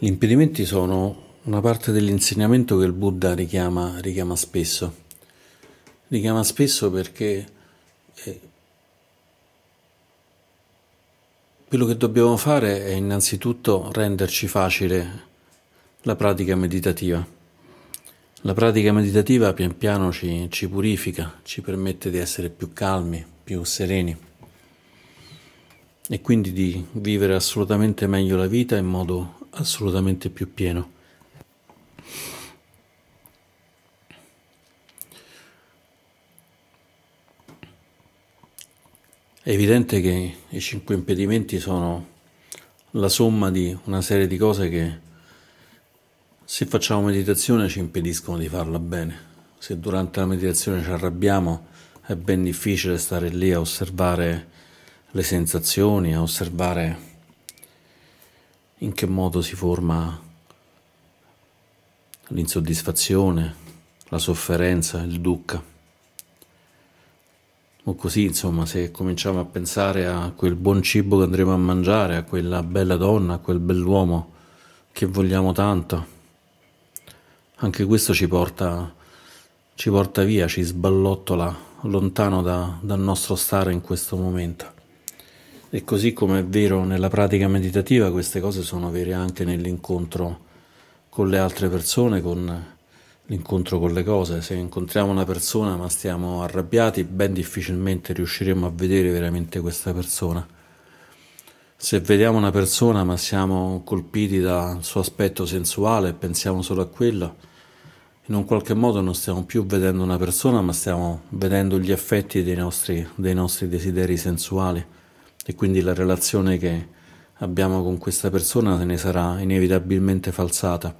Gli impedimenti sono una parte dell'insegnamento che il Buddha richiama, richiama spesso. Richiama spesso perché eh, quello che dobbiamo fare è innanzitutto renderci facile la pratica meditativa. La pratica meditativa pian piano ci, ci purifica, ci permette di essere più calmi, più sereni e quindi di vivere assolutamente meglio la vita in modo assolutamente più pieno. È evidente che i cinque impedimenti sono la somma di una serie di cose che se facciamo meditazione ci impediscono di farla bene. Se durante la meditazione ci arrabbiamo è ben difficile stare lì a osservare le sensazioni, a osservare in che modo si forma l'insoddisfazione, la sofferenza, il dukkha. O così, insomma, se cominciamo a pensare a quel buon cibo che andremo a mangiare, a quella bella donna, a quel bell'uomo che vogliamo tanto, anche questo ci porta, ci porta via, ci sballottola lontano da, dal nostro stare in questo momento. E così come è vero nella pratica meditativa, queste cose sono vere anche nell'incontro con le altre persone, con l'incontro con le cose. Se incontriamo una persona ma stiamo arrabbiati, ben difficilmente riusciremo a vedere veramente questa persona. Se vediamo una persona ma siamo colpiti dal suo aspetto sensuale e pensiamo solo a quello, in un qualche modo non stiamo più vedendo una persona ma stiamo vedendo gli effetti dei nostri, dei nostri desideri sensuali e quindi la relazione che abbiamo con questa persona se ne sarà inevitabilmente falsata.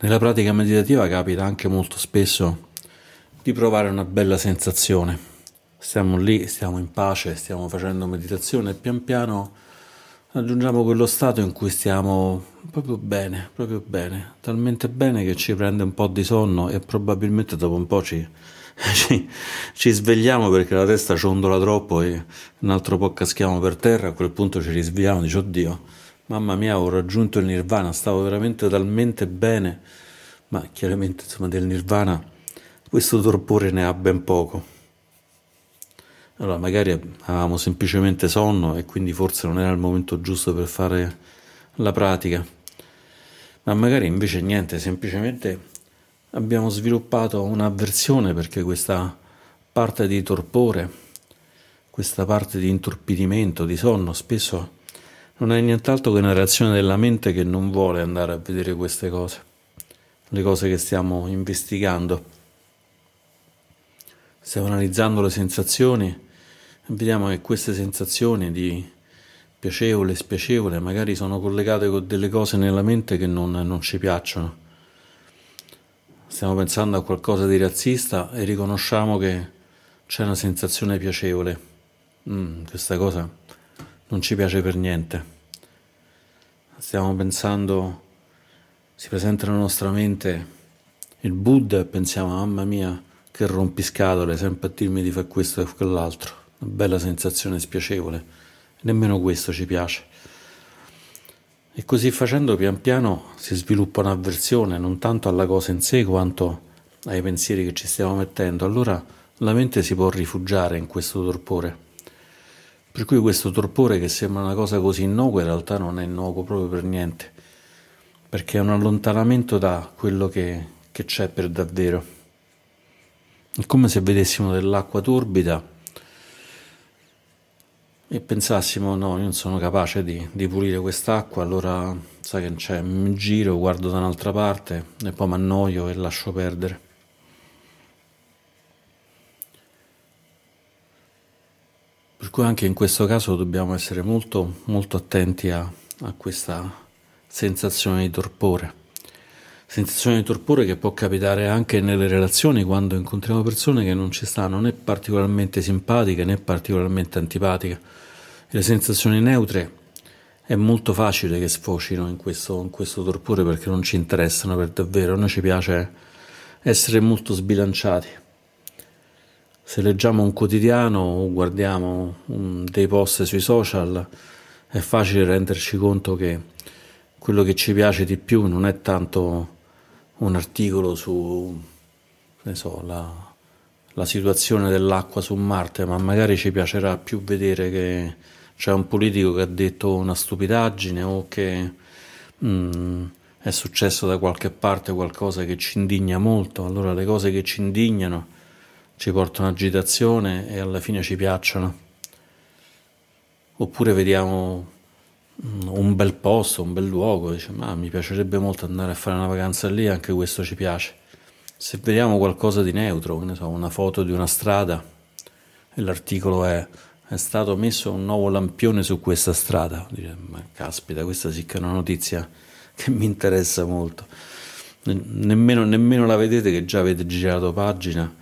Nella pratica meditativa capita anche molto spesso di provare una bella sensazione. Stiamo lì, stiamo in pace, stiamo facendo meditazione e pian piano raggiungiamo quello stato in cui stiamo proprio bene, proprio bene, talmente bene che ci prende un po' di sonno e probabilmente dopo un po' ci, ci, ci, svegliamo perché la testa ciondola troppo e un altro po' caschiamo per terra, a quel punto ci risvegliamo e dici oddio, mamma mia ho raggiunto il nirvana, stavo veramente talmente bene, ma chiaramente insomma del nirvana questo torpore ne ha ben poco. Allora magari avevamo semplicemente sonno e quindi forse non era il momento giusto per fare la pratica, ma magari invece niente, semplicemente abbiamo sviluppato un'avversione perché questa parte di torpore, questa parte di intorpidimento, di sonno, spesso non è nient'altro che una reazione della mente che non vuole andare a vedere queste cose, le cose che stiamo investigando. Stiamo analizzando le sensazioni e vediamo che queste sensazioni di piacevole spiacevole magari sono collegate con delle cose nella mente che non, non ci piacciono stiamo pensando a qualcosa di razzista e riconosciamo che c'è una sensazione piacevole. Mm, questa cosa non ci piace per niente. Stiamo pensando, si presenta nella nostra mente il Buddha e pensiamo, mamma mia, che rompiscatole, sempre a dirmi di fare questo e quell'altro. Una bella sensazione spiacevole. Nemmeno questo ci piace. E così facendo pian piano si sviluppa un'avversione non tanto alla cosa in sé quanto ai pensieri che ci stiamo mettendo. Allora la mente si può rifugiare in questo torpore. Per cui questo torpore che sembra una cosa così innocua in realtà non è innocuo proprio per niente, perché è un allontanamento da quello che, che c'è per davvero. È come se vedessimo dell'acqua torbida e pensassimo no, io non sono capace di, di pulire quest'acqua, allora sai che c'è, mi giro, guardo da un'altra parte e poi mi annoio e lascio perdere. Per cui anche in questo caso dobbiamo essere molto, molto attenti a, a questa sensazione di torpore. Sensazione di torpore che può capitare anche nelle relazioni quando incontriamo persone che non ci stanno né particolarmente simpatiche né particolarmente antipatiche. Le sensazioni neutre è molto facile che sfocino in questo, in questo torpore perché non ci interessano per davvero. A noi ci piace essere molto sbilanciati. Se leggiamo un quotidiano o guardiamo dei post sui social, è facile renderci conto che quello che ci piace di più non è tanto un articolo su so, la, la, situazione dell'acqua su Marte, ma magari ci piacerà più vedere che c'è un politico che ha detto una stupidaggine o che mm, è successo da qualche parte qualcosa che ci indigna molto. Allora le cose che ci indignano ci portano agitazione e alla fine ci piacciono. Oppure vediamo un bel posto, un bel luogo, dice ma mi piacerebbe molto andare a fare una vacanza lì, anche questo ci piace. Se vediamo qualcosa di neutro, ne so, una foto di una strada e l'articolo è è stato messo un nuovo lampione su questa strada, dice, ma caspita, questa sì che è una notizia che mi interessa molto. Nemmeno, nemmeno la vedete che già avete girato pagina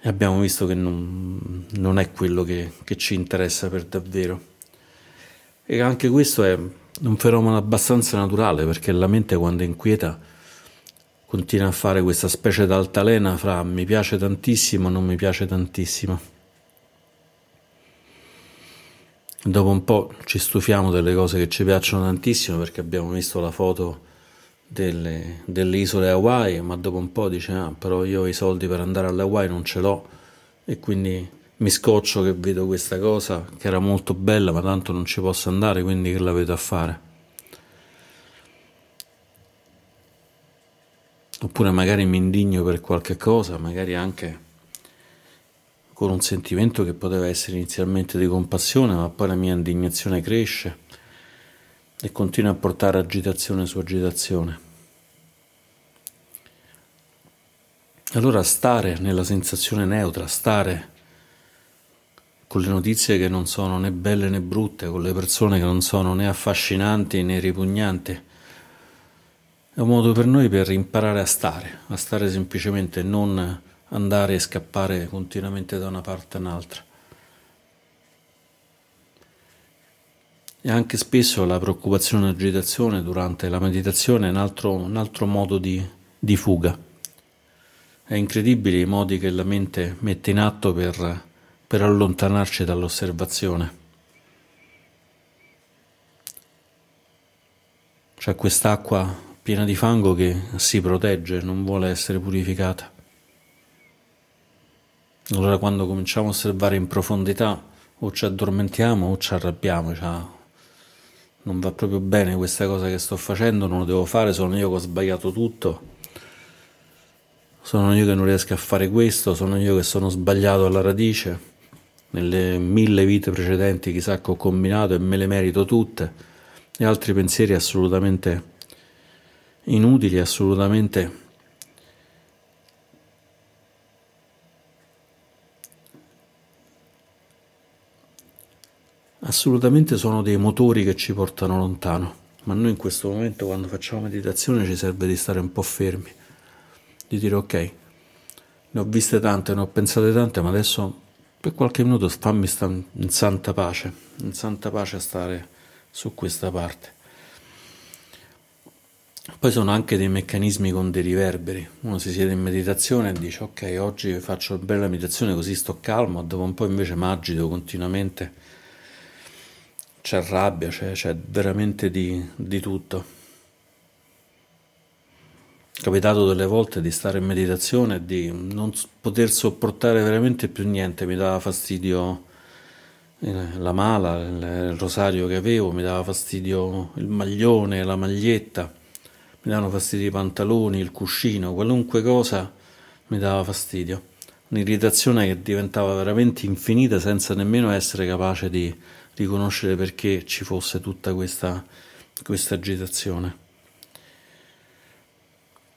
e abbiamo visto che non, non è quello che, che ci interessa per davvero. E anche questo è un fenomeno abbastanza naturale perché la mente quando è inquieta continua a fare questa specie d'altalena fra mi piace tantissimo e non mi piace tantissimo. Dopo un po' ci stufiamo delle cose che ci piacciono tantissimo perché abbiamo visto la foto delle, delle isole Hawaii, ma dopo un po' dice ah, però io i soldi per andare alle Hawaii non ce l'ho e quindi mi scoccio che vedo questa cosa che era molto bella ma tanto non ci posso andare quindi che la vedo a fare? Oppure magari mi indigno per qualche cosa magari anche con un sentimento che poteva essere inizialmente di compassione ma poi la mia indignazione cresce e continua a portare agitazione su agitazione. Allora stare nella sensazione neutra, stare con le notizie che non sono né belle né brutte, con le persone che non sono né affascinanti né ripugnanti, è un modo per noi per imparare a stare, a stare semplicemente, non andare e scappare continuamente da una parte all'altra. E anche spesso la preoccupazione e l'agitazione durante la meditazione è un altro, un altro modo di, di fuga. È incredibile i modi che la mente mette in atto per, per allontanarci dall'osservazione. C'è quest'acqua piena di fango che si protegge, non vuole essere purificata. Allora quando cominciamo a osservare in profondità o ci addormentiamo o ci arrabbiamo, cioè, non va proprio bene questa cosa che sto facendo, non lo devo fare, sono io che ho sbagliato tutto sono io che non riesco a fare questo, sono io che sono sbagliato alla radice, nelle mille vite precedenti chissà che ho combinato e me le merito tutte, e altri pensieri assolutamente inutili, assolutamente assolutamente sono dei motori che ci portano lontano, ma noi in questo momento quando facciamo meditazione ci serve di stare un po' fermi di dire ok, ne ho viste tante, ne ho pensate tante, ma adesso per qualche minuto fammi stare in santa pace, in santa pace a stare su questa parte. Poi sono anche dei meccanismi con dei riverberi. Uno si siede in meditazione e dice ok, oggi faccio una bella meditazione così sto calmo, dopo un po' invece m'agito continuamente, c'è rabbia, c'è, c'è veramente di, di tutto capitato delle volte di stare in meditazione e di non poter sopportare veramente più niente, mi dava fastidio eh, la mala, il rosario che avevo, mi dava fastidio il maglione, la maglietta, mi davano fastidio i pantaloni, il cuscino, qualunque cosa mi dava fastidio. Un'irritazione che diventava veramente infinita senza nemmeno essere capace di riconoscere perché ci fosse tutta questa, questa agitazione.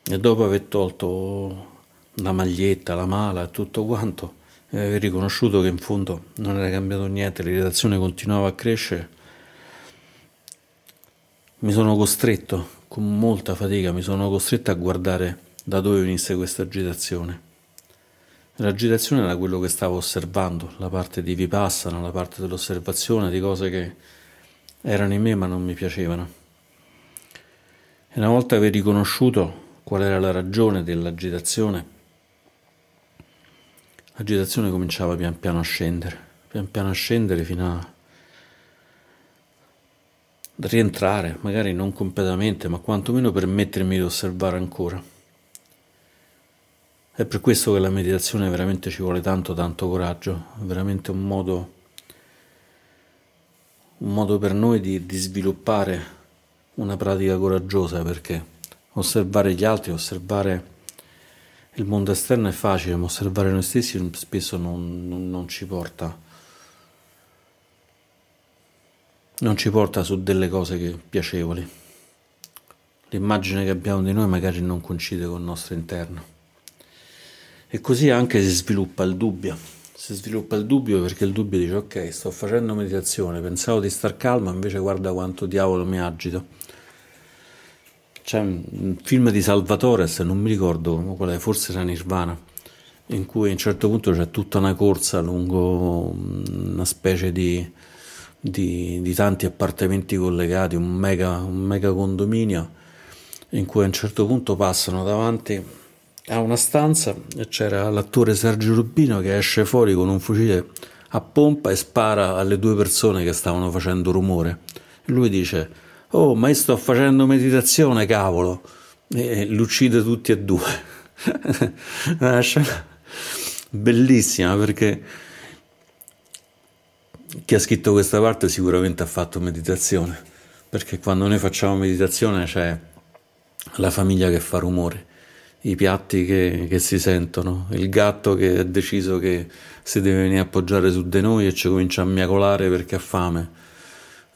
E dopo aver tolto la maglietta, la mala e tutto quanto, aver riconosciuto che in fondo non era cambiato niente, l'irritazione continuava a crescere, mi sono costretto, con molta fatica, mi sono costretto a guardare da dove venisse questa agitazione. L'agitazione era quello che stavo osservando, la parte di Vipassana, la parte dell'osservazione di cose che erano in me ma non mi piacevano. E una volta aver riconosciuto qual era la ragione dell'agitazione, l'agitazione cominciava pian piano a scendere, pian piano a scendere fino a, rientrare, magari non completamente, ma quantomeno permettermi di osservare ancora. È per questo che la meditazione veramente ci vuole tanto, tanto coraggio, è veramente un modo, un modo per noi di, di sviluppare una pratica coraggiosa, perché osservare gli altri, osservare il mondo esterno è facile, ma osservare noi stessi spesso non, non, non ci porta non ci porta su delle cose che, piacevoli. L'immagine che abbiamo di noi magari non coincide con il nostro interno. E così anche si sviluppa il dubbio. Si sviluppa il dubbio perché il dubbio dice ok, sto facendo meditazione, pensavo di star calmo, invece guarda quanto diavolo mi agito. C'è un film di Salvatore, se non mi ricordo qual è, forse era Nirvana, in cui a un certo punto c'è tutta una corsa lungo una specie di di, di tanti appartamenti collegati, un mega, un mega condominio in cui a un certo punto passano davanti a una stanza e c'era l'attore Sergio Rubino che esce fuori con un fucile a pompa e spara alle due persone che stavano facendo rumore. Lui dice: Oh, ma io sto facendo meditazione, cavolo! E li uccide tutti e due. Una scena bellissima perché chi ha scritto questa parte sicuramente ha fatto meditazione, perché quando noi facciamo meditazione c'è la famiglia che fa rumore, i piatti che, che si sentono, il gatto che ha deciso che si deve venire a appoggiare su di noi e ci comincia a miacolare perché ha fame.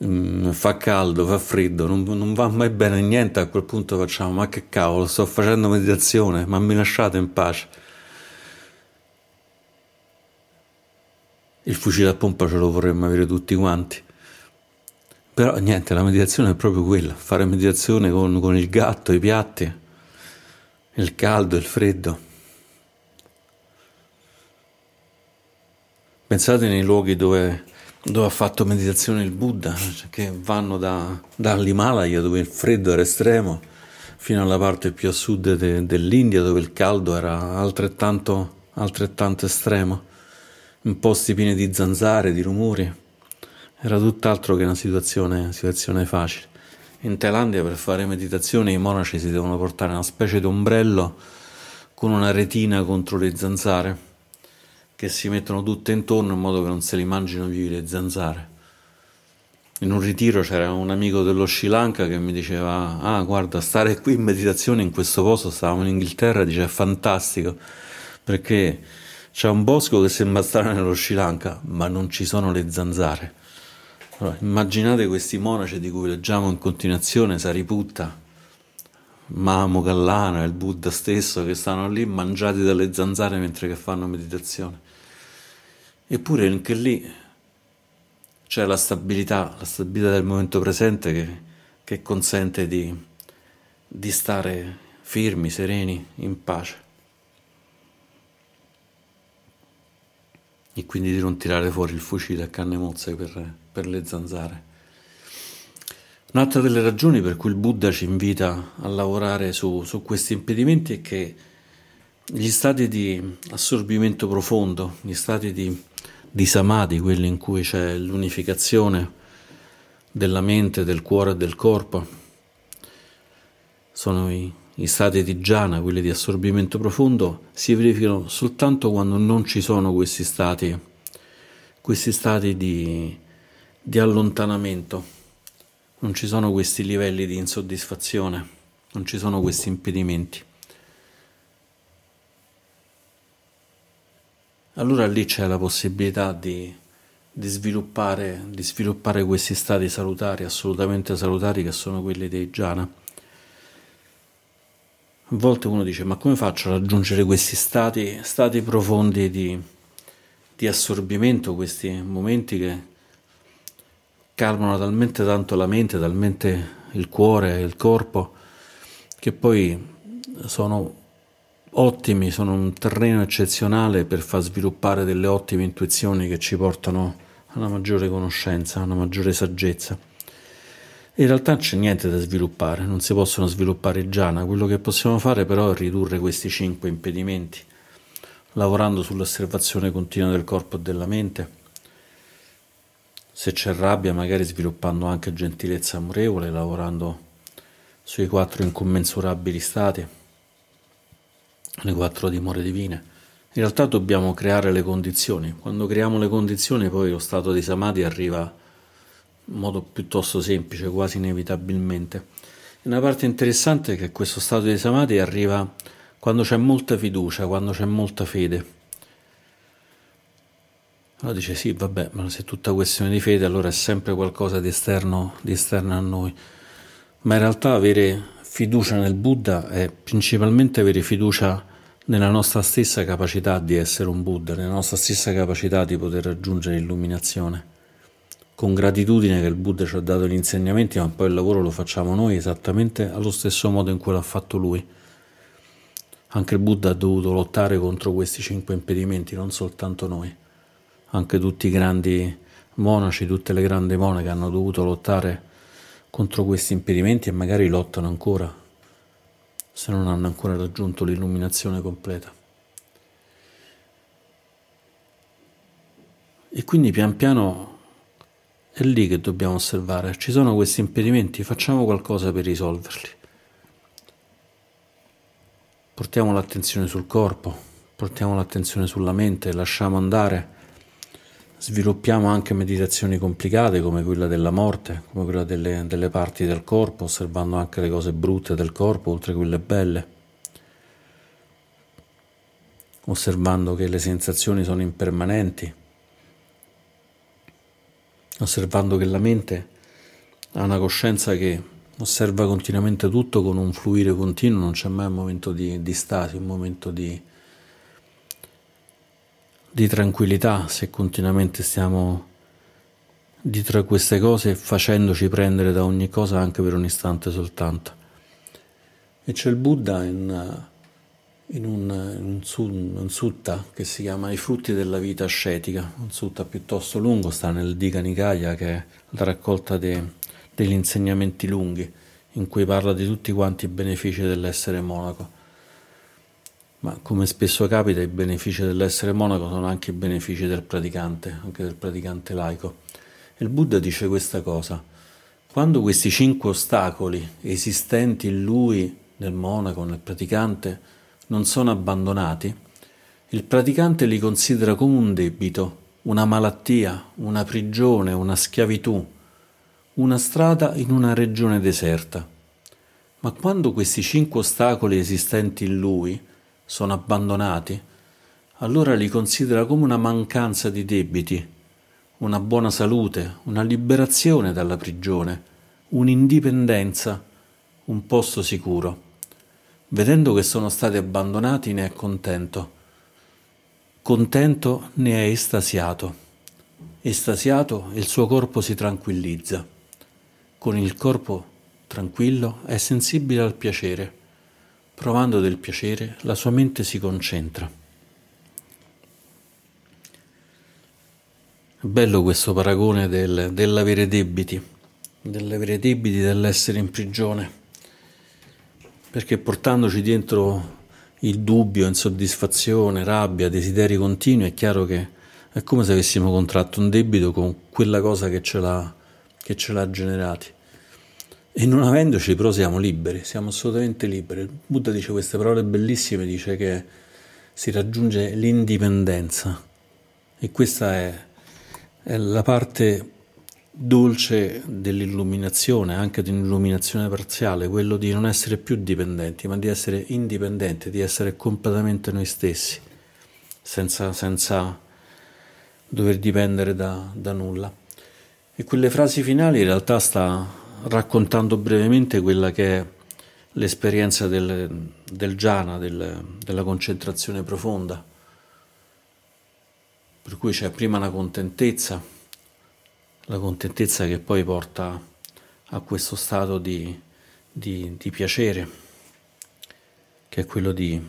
Mm, fa caldo, fa freddo, non, non, va mai bene niente, a quel punto facciamo ma che cavolo, sto facendo meditazione, ma mi lasciate in pace. Il fucile a pompa ce lo vorremmo avere tutti quanti. Però niente, la meditazione è proprio quella, fare meditazione con, con il gatto, i piatti, il caldo, il freddo. Pensate nei luoghi dove, dove ha fatto meditazione il Buddha, cioè che vanno da, dall'Himalaya dove il freddo era estremo fino alla parte più a sud de, dell'India dove il caldo era altrettanto, altrettanto estremo in posti pieni di zanzare, di rumori. Era tutt'altro che una situazione, situazione facile. In Thailandia per fare meditazione i monaci si devono portare una specie di ombrello con una retina contro le zanzare che si mettono tutte intorno in modo che non se li mangino vivi le zanzare. In un ritiro c'era un amico dello Sri Lanka che mi diceva: Ah, guarda, stare qui in meditazione in questo posto, stavamo in Inghilterra, dice è fantastico perché c'è un bosco che sembra stare nello Sri Lanka, ma non ci sono le zanzare. Allora, immaginate questi monaci di cui leggiamo in continuazione, Sariputta, Mamo Gallana, il Buddha stesso, che stanno lì mangiati dalle zanzare mentre che fanno meditazione. Eppure anche lì c'è la stabilità, la stabilità del momento presente che, che consente di, di stare firmi, sereni, in pace. e quindi di non tirare fuori il fucile a canne mozze per, per le zanzare. Un'altra delle ragioni per cui il Buddha ci invita a lavorare su, su questi impedimenti è che gli stati di assorbimento profondo, gli stati di, di samadhi, quelli in cui c'è l'unificazione della mente, del cuore e del corpo, sono i, gli stati di jhana, quelli di assorbimento profondo, si verificano soltanto quando non ci sono questi stati, questi stati di, di allontanamento, non ci sono questi livelli di insoddisfazione, non ci sono questi impedimenti. Allora lì c'è la possibilità di, di, sviluppare, di sviluppare questi stati salutari, assolutamente salutari, che sono quelli dei jhana. A volte uno dice ma come faccio a raggiungere questi stati, stati profondi di, di assorbimento, questi momenti che calmano talmente tanto la mente, talmente il cuore, il corpo, che poi sono ottimi, sono un terreno eccezionale per far sviluppare delle ottime intuizioni che ci portano a una maggiore conoscenza, a una maggiore saggezza. In realtà c'è niente da sviluppare, non si possono sviluppare i jhana, quello che possiamo fare però è ridurre questi cinque impedimenti, lavorando sull'osservazione continua del corpo e della mente, se c'è rabbia magari sviluppando anche gentilezza amorevole, lavorando sui quattro incommensurabili stati, le quattro dimore divine. In realtà dobbiamo creare le condizioni. Quando creiamo le condizioni poi lo stato di samadhi arriva in modo piuttosto semplice, quasi inevitabilmente. Una parte interessante è che questo stato di samadhi arriva quando c'è molta fiducia, quando c'è molta fede. Allora dice sì, vabbè, ma se è tutta questione di fede, allora è sempre qualcosa di esterno, di esterno a noi. Ma in realtà avere fiducia nel Buddha è principalmente avere fiducia nella nostra stessa capacità di essere un Buddha, nella nostra stessa capacità di poter raggiungere l'illuminazione. Con gratitudine che il Buddha ci ha dato gli insegnamenti, ma poi il lavoro lo facciamo noi esattamente allo stesso modo in cui l'ha fatto lui. Anche il Buddha ha dovuto lottare contro questi cinque impedimenti, non soltanto noi anche tutti i grandi monaci, tutte le grandi monache hanno dovuto lottare contro questi impedimenti e magari lottano ancora se non hanno ancora raggiunto l'illuminazione completa. E quindi pian piano è lì che dobbiamo osservare, ci sono questi impedimenti, facciamo qualcosa per risolverli. Portiamo l'attenzione sul corpo, portiamo l'attenzione sulla mente, lasciamo andare Sviluppiamo anche meditazioni complicate come quella della morte, come quella delle, delle parti del corpo, osservando anche le cose brutte del corpo, oltre a quelle belle, osservando che le sensazioni sono impermanenti, osservando che la mente ha una coscienza che osserva continuamente tutto con un fluire continuo, non c'è mai un momento di, di stasi, un momento di di tranquillità se continuamente stiamo dietro a queste cose facendoci prendere da ogni cosa anche per un istante soltanto. E c'è il Buddha in, in, un, in un, un, sutta che si chiama I frutti della vita ascetica, un sutta piuttosto lungo, sta nel Dika Nikaya che è la raccolta de, degli insegnamenti lunghi in cui parla di tutti quanti i benefici dell'essere monaco ma come spesso capita, i benefici dell'essere monaco sono anche i benefici del praticante, anche del praticante laico. il Buddha dice questa cosa. Quando questi cinque ostacoli esistenti in lui, nel monaco, nel praticante, non sono abbandonati, il praticante li considera come un debito, una malattia, una prigione, una schiavitù, una strada in una regione deserta. Ma quando questi cinque ostacoli esistenti in lui sono abbandonati, allora li considera come una mancanza di debiti, una buona salute, una liberazione dalla prigione, un'indipendenza, un posto sicuro. Vedendo che sono stati abbandonati ne è contento. Contento ne è estasiato. Estasiato il suo corpo si tranquillizza. Con il corpo tranquillo è sensibile al piacere Provando del piacere, la sua mente si concentra. Bello questo paragone del, dell'avere debiti, dell'avere debiti, dell'essere in prigione, perché portandoci dentro il dubbio, insoddisfazione, rabbia, desideri continui, è chiaro che è come se avessimo contratto un debito con quella cosa che ce l'ha, che ce l'ha generati. E non avendoci però siamo liberi, siamo assolutamente liberi. Il Buddha dice queste parole bellissime, dice che si raggiunge l'indipendenza e questa è, è la parte dolce dell'illuminazione, anche di un'illuminazione parziale, quello di non essere più dipendenti, ma di essere indipendenti, di essere completamente noi stessi, senza, senza dover dipendere da, da nulla. E quelle frasi finali in realtà sta raccontando brevemente quella che è l'esperienza del, del jhana, del, della concentrazione profonda, per cui c'è prima una contentezza, la contentezza che poi porta a questo stato di, di, di piacere, che è quello di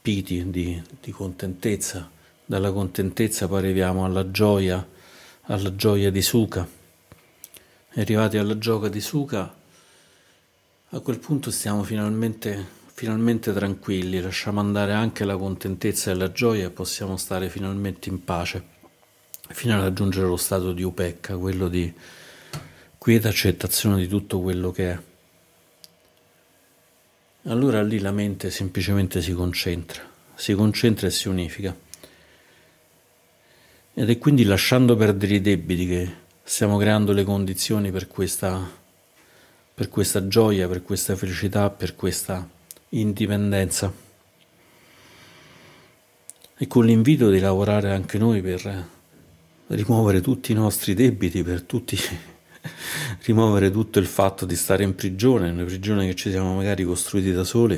piti, di, di contentezza. Dalla contentezza poi arriviamo alla gioia, alla gioia di Arrivati alla gioca di Suka, a quel punto stiamo finalmente, finalmente tranquilli, lasciamo andare anche la contentezza e la gioia e possiamo stare finalmente in pace. fino a raggiungere lo stato di upecca, quello di quieta accettazione di tutto quello che è. Allora lì la mente semplicemente si concentra, si concentra e si unifica. Ed è quindi lasciando perdere i debiti che stiamo creando le condizioni per questa, per questa gioia, per questa felicità, per questa indipendenza. E con l'invito di lavorare anche noi per rimuovere tutti i nostri debiti, per tutti rimuovere tutto il fatto di stare in prigione, una prigione che ci siamo magari costruiti da soli.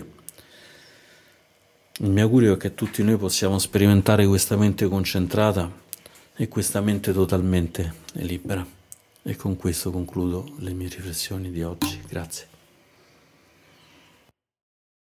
Il mio augurio è che tutti noi possiamo sperimentare questa mente concentrata e questa mente totalmente libera. E con questo concludo le mie riflessioni di oggi. Grazie.